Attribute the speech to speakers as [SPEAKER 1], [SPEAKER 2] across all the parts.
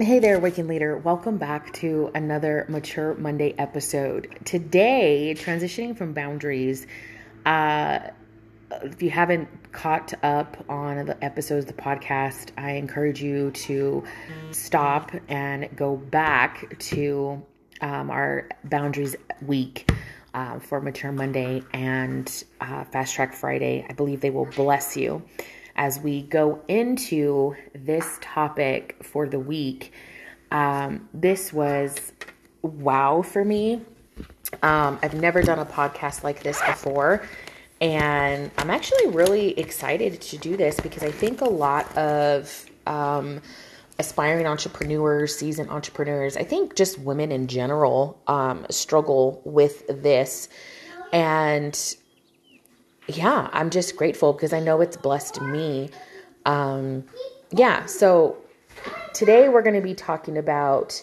[SPEAKER 1] Hey there, Waking Leader. Welcome back to another Mature Monday episode. Today, transitioning from boundaries. Uh, if you haven't caught up on the episodes of the podcast, I encourage you to stop and go back to um, our boundaries week uh, for Mature Monday and uh, Fast Track Friday. I believe they will bless you as we go into this topic for the week. Um, this was wow for me. Um, I've never done a podcast like this before. And I'm actually really excited to do this because I think a lot of um, aspiring entrepreneurs, seasoned entrepreneurs, I think just women in general um, struggle with this. And yeah, I'm just grateful because I know it's blessed me. Um, yeah, so today we're going to be talking about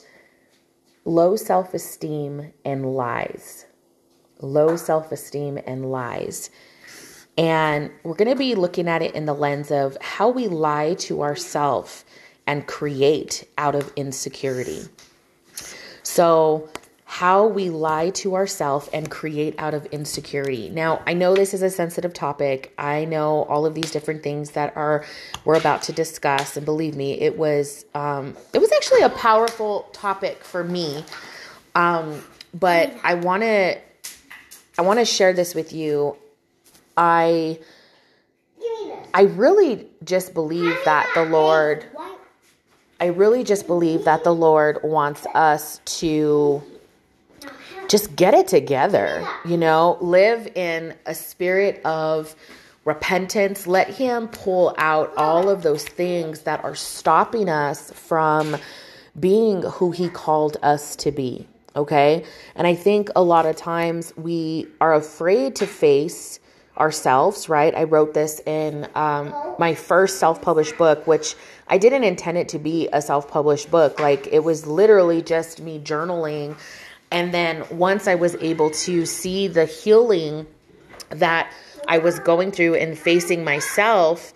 [SPEAKER 1] low self esteem and lies. Low self esteem and lies. And we're going to be looking at it in the lens of how we lie to ourselves and create out of insecurity. So, how we lie to ourselves and create out of insecurity. Now, I know this is a sensitive topic. I know all of these different things that are we're about to discuss, and believe me, it was um, it was actually a powerful topic for me. Um, but I want to I want to share this with you. I I really just believe that the Lord I really just believe that the Lord wants us to just get it together, you know, live in a spirit of repentance. Let Him pull out all of those things that are stopping us from being who He called us to be. Okay. And I think a lot of times we are afraid to face ourselves, right? I wrote this in um, my first self published book, which I didn't intend it to be a self published book. Like it was literally just me journaling and then once I was able to see the healing that I was going through and facing myself,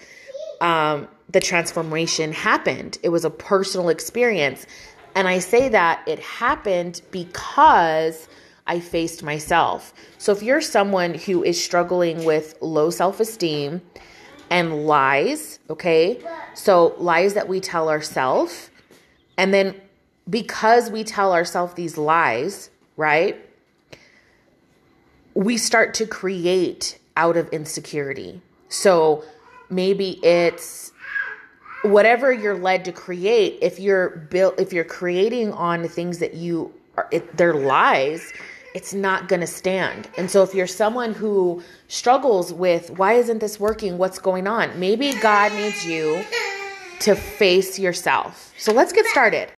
[SPEAKER 1] um, the transformation happened. It was a personal experience. And I say that it happened because I faced myself. So if you're someone who is struggling with low self esteem and lies, okay? So lies that we tell ourselves, and then because we tell ourselves these lies, right? We start to create out of insecurity. So maybe it's whatever you're led to create if you're built if you're creating on things that you are they're lies it's not going to stand and so if you're someone who struggles with why isn't this working what's going on maybe god needs you to face yourself so let's get started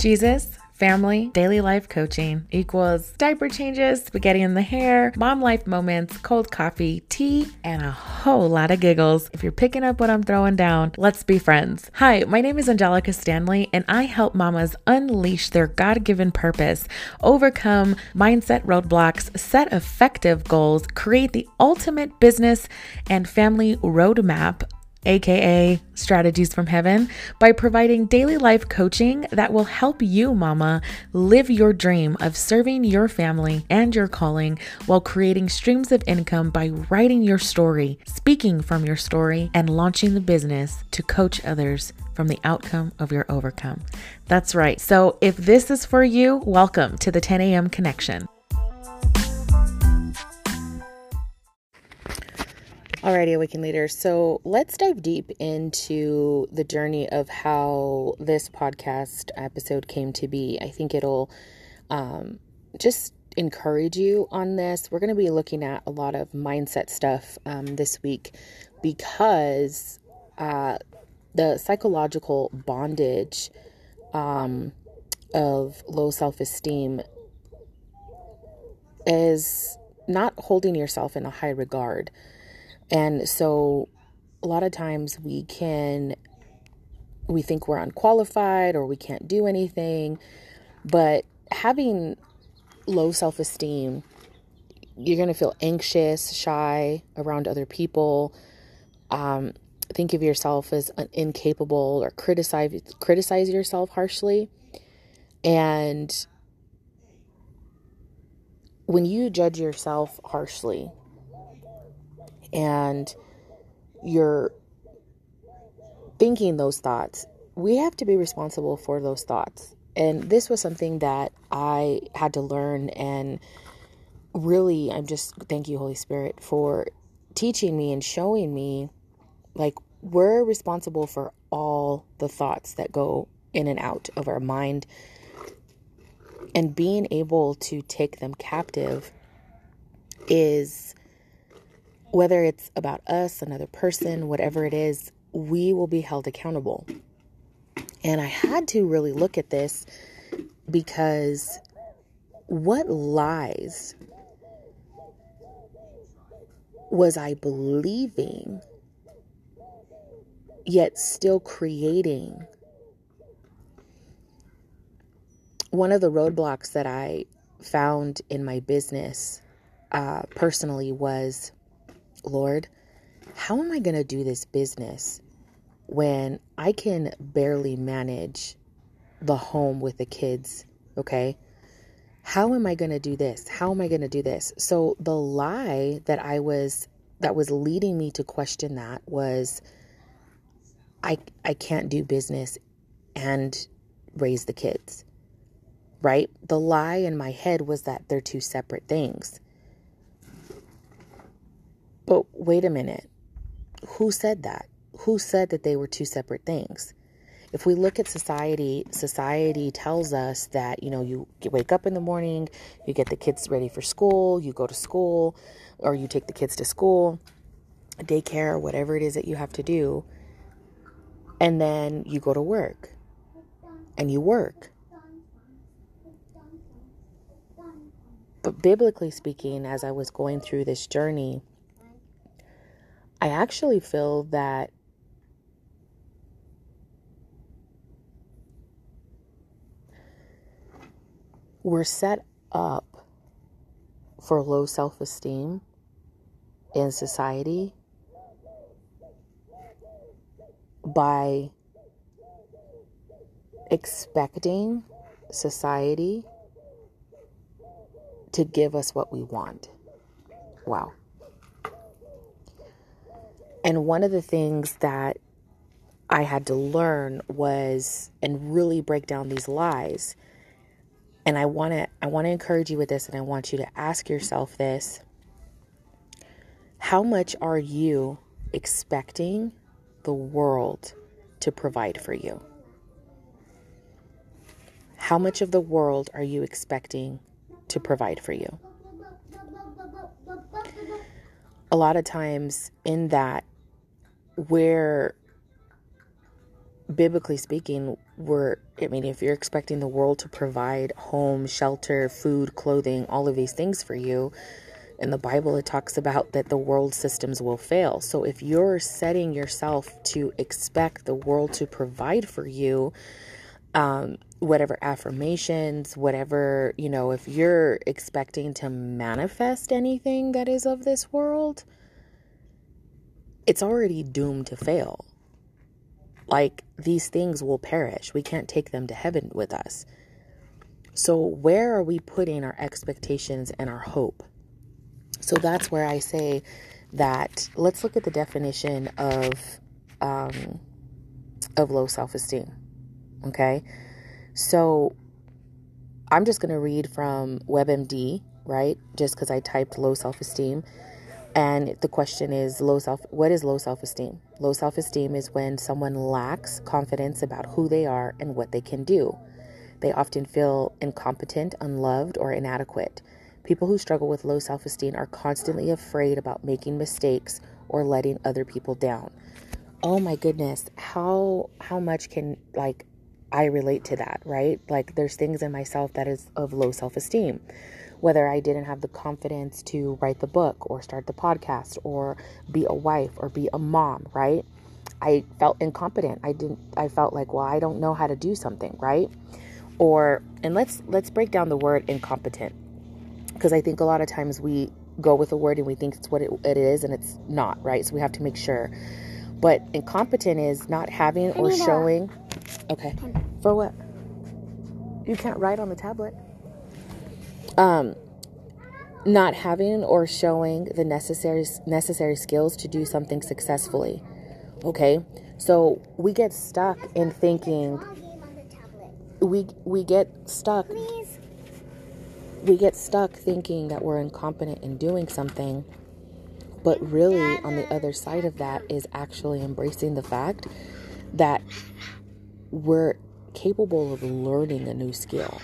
[SPEAKER 1] Jesus, family, daily life coaching equals diaper changes, spaghetti in the hair, mom life moments, cold coffee, tea, and a whole lot of giggles. If you're picking up what I'm throwing down, let's be friends. Hi, my name is Angelica Stanley, and I help mamas unleash their God given purpose, overcome mindset roadblocks, set effective goals, create the ultimate business and family roadmap aka Strategies from Heaven, by providing daily life coaching that will help you, mama, live your dream of serving your family and your calling while creating streams of income by writing your story, speaking from your story, and launching the business to coach others from the outcome of your overcome. That's right. So if this is for you, welcome to the 10 a.m. connection. Alrighty, Awaken Leaders. So let's dive deep into the journey of how this podcast episode came to be. I think it'll um, just encourage you on this. We're going to be looking at a lot of mindset stuff um, this week because uh, the psychological bondage um, of low self esteem is not holding yourself in a high regard. And so a lot of times we can we think we're unqualified or we can't do anything, but having low self-esteem, you're going to feel anxious, shy around other people. um, think of yourself as incapable or criticize criticize yourself harshly and when you judge yourself harshly and you're thinking those thoughts we have to be responsible for those thoughts and this was something that i had to learn and really i'm just thank you holy spirit for teaching me and showing me like, we're responsible for all the thoughts that go in and out of our mind. And being able to take them captive is whether it's about us, another person, whatever it is, we will be held accountable. And I had to really look at this because what lies was I believing yet still creating. One of the roadblocks that I found in my business uh, personally was Lord, how am I going to do this business when I can barely manage the home with the kids? Okay. How am I going to do this? How am I going to do this? So the lie that I was, that was leading me to question that was, I I can't do business and raise the kids. Right? The lie in my head was that they're two separate things. But wait a minute. Who said that? Who said that they were two separate things? If we look at society, society tells us that, you know, you wake up in the morning, you get the kids ready for school, you go to school, or you take the kids to school, daycare, whatever it is that you have to do and then you go to work and you work. But biblically speaking, as I was going through this journey, I actually feel that we're set up for low self esteem in society by expecting society to give us what we want. Wow. And one of the things that I had to learn was and really break down these lies. And I want to I want to encourage you with this and I want you to ask yourself this. How much are you expecting the world to provide for you? How much of the world are you expecting to provide for you? A lot of times, in that, where biblically speaking, we're, I mean, if you're expecting the world to provide home, shelter, food, clothing, all of these things for you, in the Bible, it talks about that the world systems will fail. So if you're setting yourself to expect the world to provide for you, um, whatever affirmations, whatever, you know, if you're expecting to manifest anything that is of this world, it's already doomed to fail. Like these things will perish. We can't take them to heaven with us. So, where are we putting our expectations and our hope? So that's where I say that let's look at the definition of um, of low self esteem. Okay, so I'm just going to read from WebMD, right? Just because I typed low self esteem. And the question is low self what is low self-esteem? Low self-esteem is when someone lacks confidence about who they are and what they can do. They often feel incompetent, unloved, or inadequate. People who struggle with low self esteem are constantly afraid about making mistakes or letting other people down. Oh my goodness, how how much can like I relate to that, right? Like there's things in myself that is of low self-esteem. Whether I didn't have the confidence to write the book or start the podcast or be a wife or be a mom, right? I felt incompetent. I didn't I felt like, well, I don't know how to do something, right? Or and let's let's break down the word incompetent because I think a lot of times we go with a word and we think it's what it, it is and it's not, right? So we have to make sure. But incompetent is not having or showing. Okay. For what? You can't write on the tablet. Um, not having or showing the necessary necessary skills to do something successfully. Okay? So we get stuck in thinking we we get stuck Please. we get stuck thinking that we're incompetent in doing something but really on the other side of that is actually embracing the fact that we're capable of learning a new skill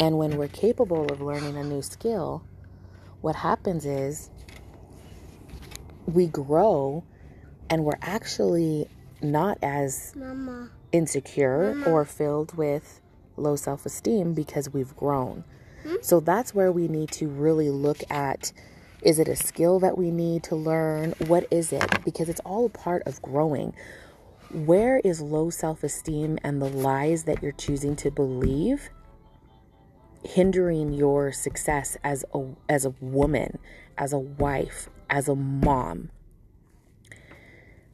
[SPEAKER 1] and when we're capable of learning a new skill what happens is we grow and we're actually not as Mama. insecure Mama. or filled with low self esteem because we've grown. Hmm? So that's where we need to really look at is it a skill that we need to learn? What is it? Because it's all a part of growing. Where is low self esteem and the lies that you're choosing to believe hindering your success as a, as a woman, as a wife, as a mom?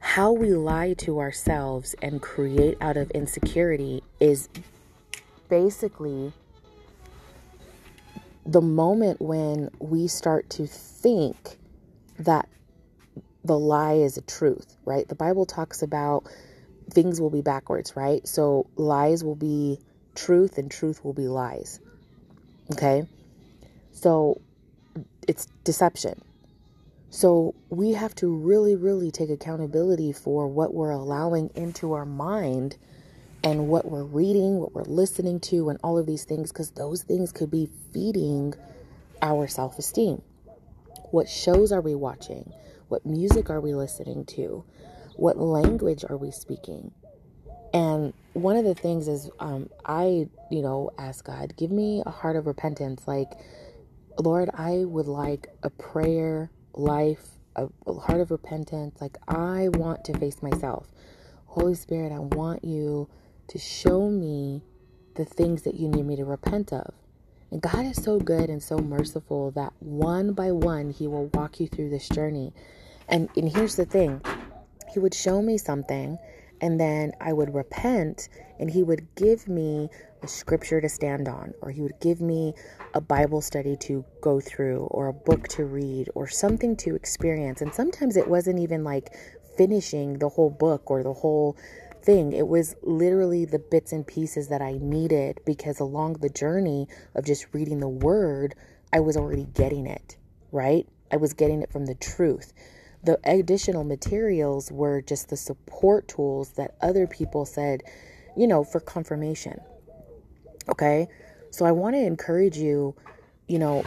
[SPEAKER 1] how we lie to ourselves and create out of insecurity is basically the moment when we start to think that the lie is a truth, right? The Bible talks about things will be backwards, right? So lies will be truth and truth will be lies. Okay? So it's deception. So we have to really, really take accountability for what we're allowing into our mind and what we're reading, what we're listening to, and all of these things, because those things could be feeding our self esteem. What shows are we watching? What music are we listening to? What language are we speaking? And one of the things is, um, I, you know, ask God, give me a heart of repentance. Like, Lord, I would like a prayer life, a, a heart of repentance. Like, I want to face myself. Holy Spirit, I want you to show me the things that you need me to repent of. And God is so good and so merciful that one by one, He will walk you through this journey. And, and here's the thing He would show me something, and then I would repent, and He would give me a scripture to stand on, or He would give me a Bible study to go through, or a book to read, or something to experience. And sometimes it wasn't even like finishing the whole book or the whole thing. It was literally the bits and pieces that I needed because along the journey of just reading the word, I was already getting it, right? I was getting it from the truth. The additional materials were just the support tools that other people said, you know, for confirmation. Okay. So I want to encourage you, you know,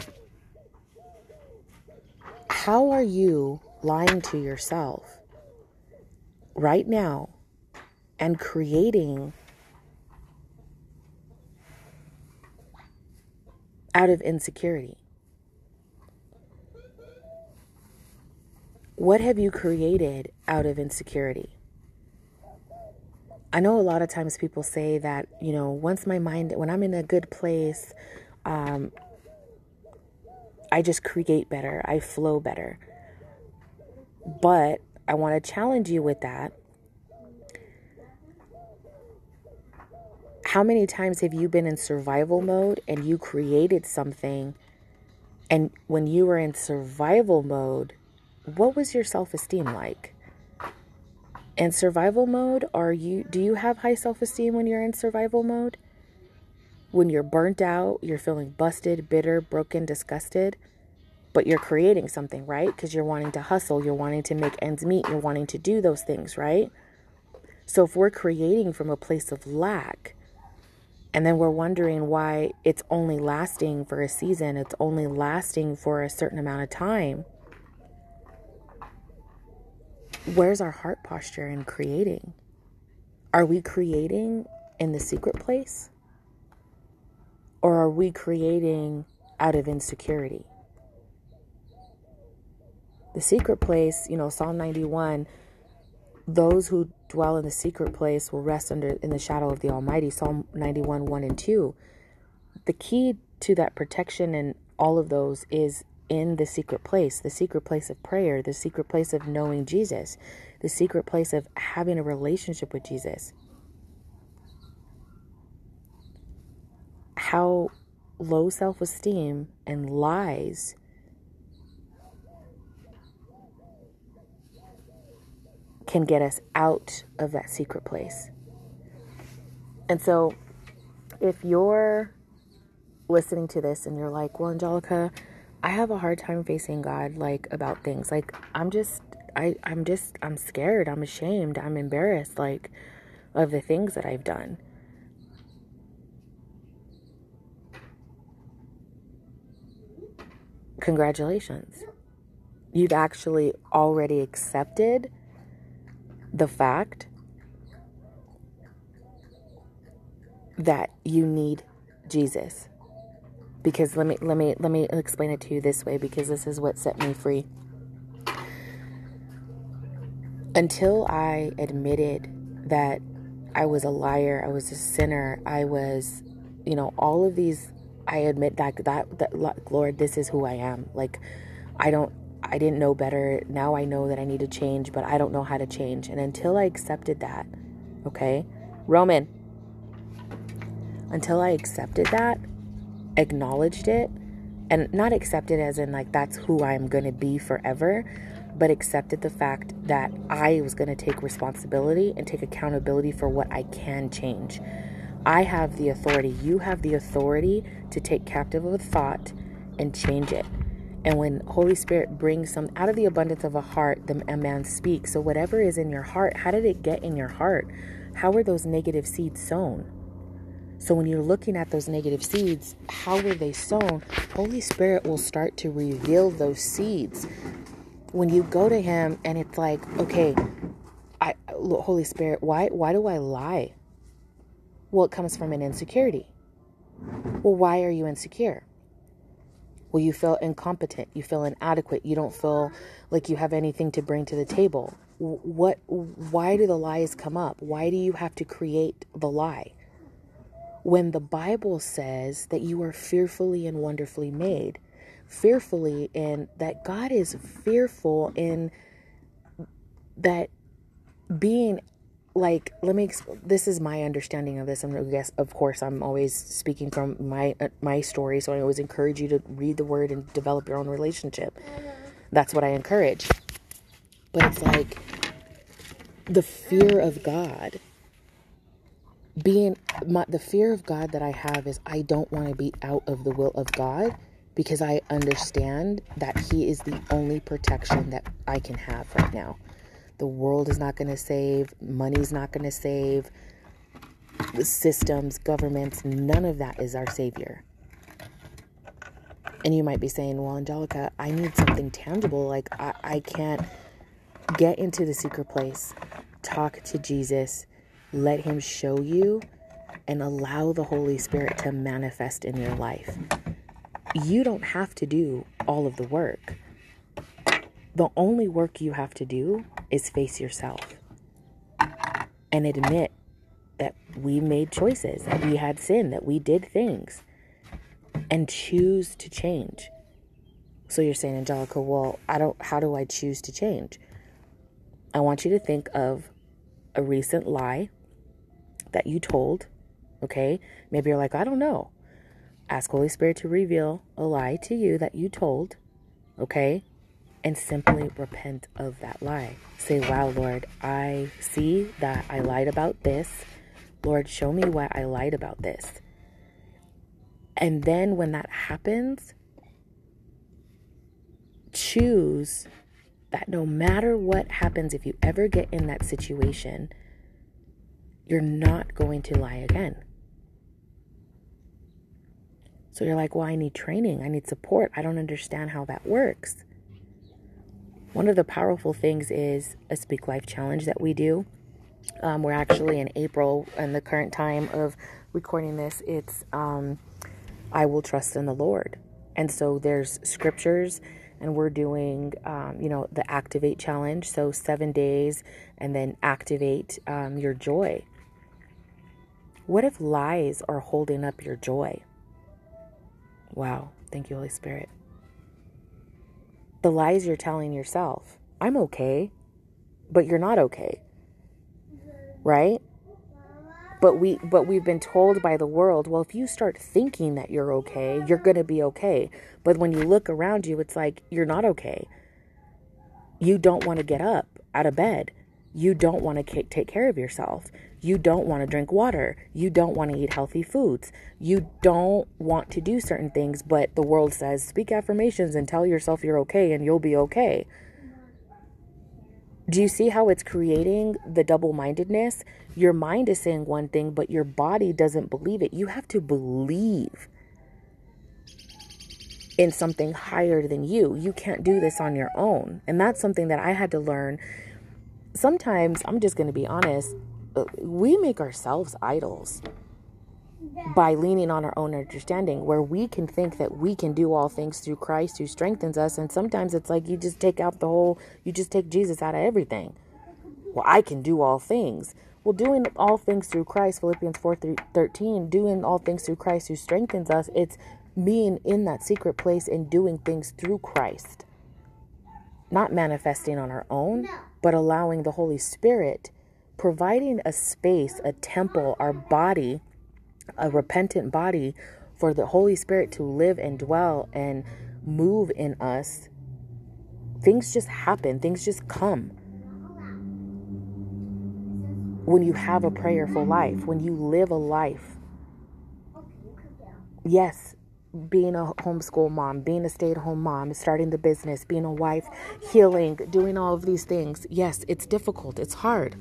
[SPEAKER 1] how are you lying to yourself right now and creating out of insecurity? What have you created out of insecurity? I know a lot of times people say that, you know, once my mind, when I'm in a good place, um, I just create better, I flow better. But I want to challenge you with that. How many times have you been in survival mode and you created something? And when you were in survival mode, what was your self esteem like? In survival mode, are you do you have high self-esteem when you're in survival mode? When you're burnt out, you're feeling busted, bitter, broken, disgusted, but you're creating something, right? Because you're wanting to hustle, you're wanting to make ends meet, you're wanting to do those things, right? So if we're creating from a place of lack, and then we're wondering why it's only lasting for a season, it's only lasting for a certain amount of time where's our heart posture in creating? Are we creating in the secret place? Or are we creating out of insecurity? The secret place, you know, Psalm 91, those who dwell in the secret place will rest under in the shadow of the Almighty, Psalm 91, 1 and 2. The key to that protection and all of those is in the secret place, the secret place of prayer, the secret place of knowing Jesus, the secret place of having a relationship with Jesus. How low self esteem and lies can get us out of that secret place. And so, if you're listening to this and you're like, well, Angelica, I have a hard time facing God like about things. Like I'm just I I'm just I'm scared, I'm ashamed, I'm embarrassed like of the things that I've done. Congratulations. You've actually already accepted the fact that you need Jesus because let me let me let me explain it to you this way because this is what set me free. Until i admitted that i was a liar i was a sinner i was you know all of these i admit that that, that lord this is who i am. Like i don't i didn't know better. Now i know that i need to change but i don't know how to change. And until i accepted that okay? Roman until i accepted that acknowledged it and not accepted as in like that's who I'm going to be forever, but accepted the fact that I was going to take responsibility and take accountability for what I can change. I have the authority, you have the authority to take captive a thought and change it. And when Holy Spirit brings some out of the abundance of a heart, the a man speaks. So whatever is in your heart, how did it get in your heart? How were those negative seeds sown? So when you're looking at those negative seeds, how were they sown? Holy Spirit will start to reveal those seeds. When you go to him and it's like, okay, I Holy Spirit, why why do I lie? Well, it comes from an insecurity. Well, why are you insecure? Well, you feel incompetent, you feel inadequate, you don't feel like you have anything to bring to the table. What why do the lies come up? Why do you have to create the lie? When the Bible says that you are fearfully and wonderfully made, fearfully and that God is fearful in that being like let me this is my understanding of this and i'm guess of course i'm always speaking from my uh, my story so i always encourage you to read the word and develop your own relationship. That's what i encourage. But it's like the fear of god being my, the fear of God that I have is I don't want to be out of the will of God because I understand that He is the only protection that I can have right now. The world is not going to save, money's not going to save, systems, governments, none of that is our Savior. And you might be saying, Well, Angelica, I need something tangible. Like, I, I can't get into the secret place, talk to Jesus let Him show you and allow the Holy Spirit to manifest in your life. You don't have to do all of the work. The only work you have to do is face yourself and admit that we made choices, that we had sin, that we did things, and choose to change. So you're saying, Angelica, well, I don't, how do I choose to change? I want you to think of a recent lie that you told. Okay? Maybe you're like, I don't know. Ask Holy Spirit to reveal a lie to you that you told. Okay? And simply repent of that lie. Say, Wow, Lord, I see that I lied about this. Lord, show me why I lied about this. And then when that happens, choose that no matter what happens, if you ever get in that situation, you're not going to lie again. So you're like, well, I need training, I need support. I don't understand how that works. One of the powerful things is a Speak Life challenge that we do. Um, we're actually in April, and the current time of recording this, it's um, I will trust in the Lord. And so there's scriptures, and we're doing, um, you know, the Activate challenge. So seven days, and then activate um, your joy. What if lies are holding up your joy? Wow. Thank you, Holy Spirit. The lies you're telling yourself. I'm okay, but you're not okay. Right? But we but we've been told by the world, well, if you start thinking that you're okay, you're going to be okay. But when you look around you, it's like you're not okay. You don't want to get up out of bed. You don't want to take care of yourself. You don't want to drink water. You don't want to eat healthy foods. You don't want to do certain things, but the world says speak affirmations and tell yourself you're okay and you'll be okay. Do you see how it's creating the double mindedness? Your mind is saying one thing, but your body doesn't believe it. You have to believe in something higher than you. You can't do this on your own. And that's something that I had to learn. Sometimes, I'm just going to be honest, we make ourselves idols by leaning on our own understanding, where we can think that we can do all things through Christ who strengthens us. And sometimes it's like you just take out the whole, you just take Jesus out of everything. Well, I can do all things. Well, doing all things through Christ, Philippians 4 13, doing all things through Christ who strengthens us, it's being in that secret place and doing things through Christ. Not manifesting on our own, but allowing the Holy Spirit providing a space, a temple, our body, a repentant body for the Holy Spirit to live and dwell and move in us, things just happen, things just come. When you have a prayerful life, when you live a life, yes, being a homeschool mom, being a stay at home mom, starting the business, being a wife, healing, doing all of these things, yes, it's difficult, it's hard.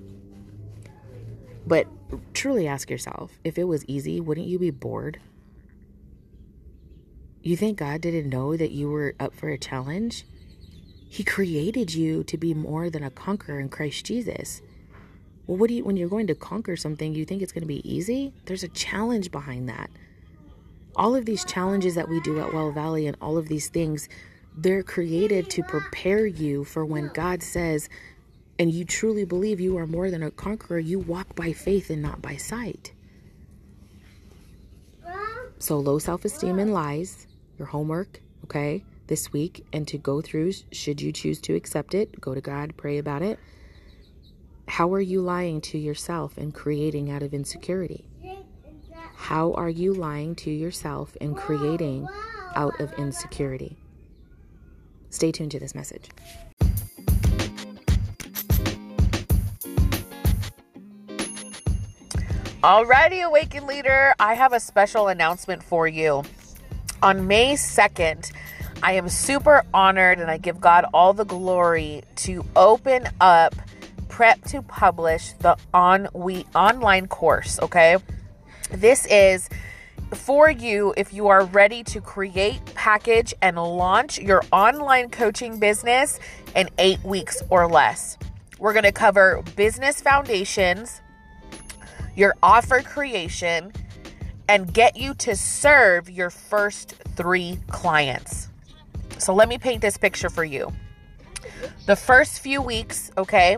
[SPEAKER 1] But truly ask yourself if it was easy, wouldn't you be bored? You think God didn't know that you were up for a challenge? He created you to be more than a conqueror in Christ Jesus. Well, what do you when you're going to conquer something, you think it's going to be easy? There's a challenge behind that. All of these challenges that we do at Well Valley and all of these things, they're created to prepare you for when God says, and you truly believe you are more than a conqueror, you walk by faith and not by sight. So, low self esteem and lies, your homework, okay, this week, and to go through, should you choose to accept it, go to God, pray about it. How are you lying to yourself and creating out of insecurity? How are you lying to yourself and creating out of insecurity? Stay tuned to this message. Alrighty, Awakened Leader, I have a special announcement for you. On May 2nd, I am super honored and I give God all the glory to open up Prep to Publish the on we online course, okay? This is for you if you are ready to create, package, and launch your online coaching business in eight weeks or less. We're going to cover business foundations your offer creation, and get you to serve your first three clients. So let me paint this picture for you. The first few weeks, okay,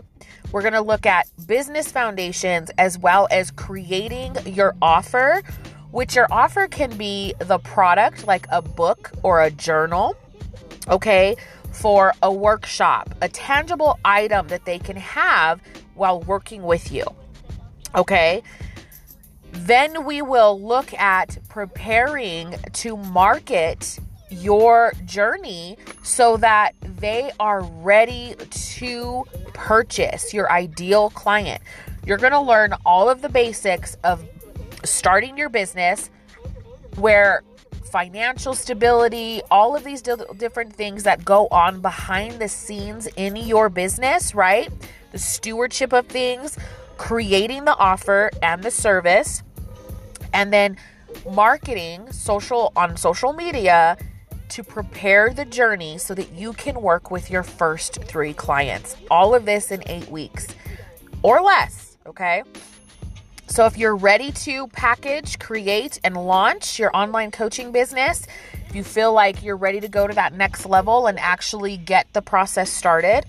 [SPEAKER 1] we're going to look at business foundations as well as creating your offer, which your offer can be the product like a book or a journal, okay, for a workshop, a tangible item that they can have while working with you. Okay. Then we will look at preparing to market your journey so that they are ready to purchase your ideal client. You're going to learn all of the basics of starting your business where financial stability, all of these different things that go on behind the scenes in your business, right? The stewardship of things, creating the offer and the service, and then marketing social on social media to prepare the journey so that you can work with your first three clients. All of this in eight weeks or less, okay? So if you're ready to package, create, and launch your online coaching business, if you feel like you're ready to go to that next level and actually get the process started,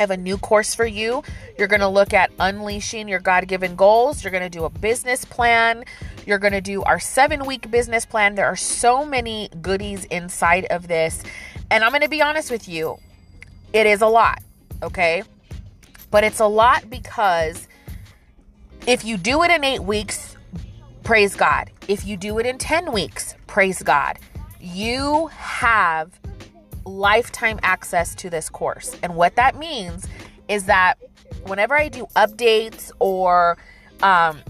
[SPEAKER 1] I have a new course for you. You're going to look at unleashing your God given goals. You're going to do a business plan.
[SPEAKER 2] You're going to do our seven week business plan. There are so many goodies inside of this. And I'm going to be honest with you, it is a lot, okay? But it's a lot because if you do it in eight weeks, praise God. If you do it in 10 weeks, praise God. You have lifetime access to this course. And what that means is that whenever I do updates or um,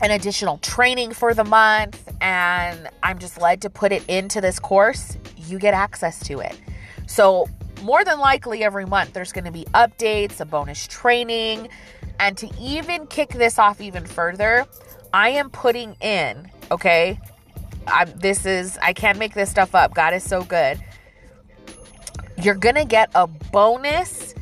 [SPEAKER 2] an additional training for the month and I'm just led to put it into this course, you get access to it. So, more than likely, every month there's going to be updates, a bonus training. And to even kick this off even further, I am putting in, okay? I'm, this is, I can't make this stuff up. God is so good. You're going to get a bonus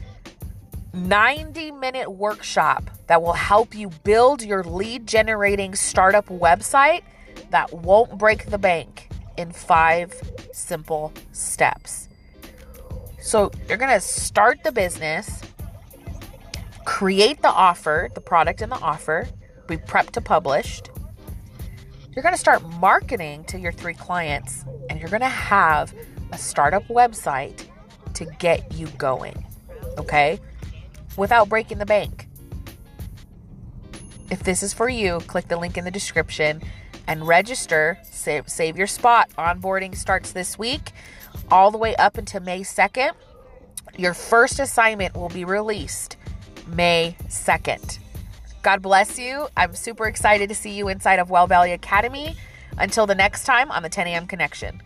[SPEAKER 2] 90 minute workshop that will help you build your lead generating startup website that won't break the bank in five simple steps. So, you're going to start the business, create the offer, the product and the offer, be prepped to published. You're going to start marketing to your three clients, and you're going to have a startup website to get you going. Okay? without breaking the bank. If this is for you, click the link in the description and register. Save, save your spot. Onboarding starts this week all the way up until May 2nd. Your first assignment will be released May 2nd. God bless you. I'm super excited to see you inside of Well Valley Academy. Until the next time on the 10 a.m. Connection.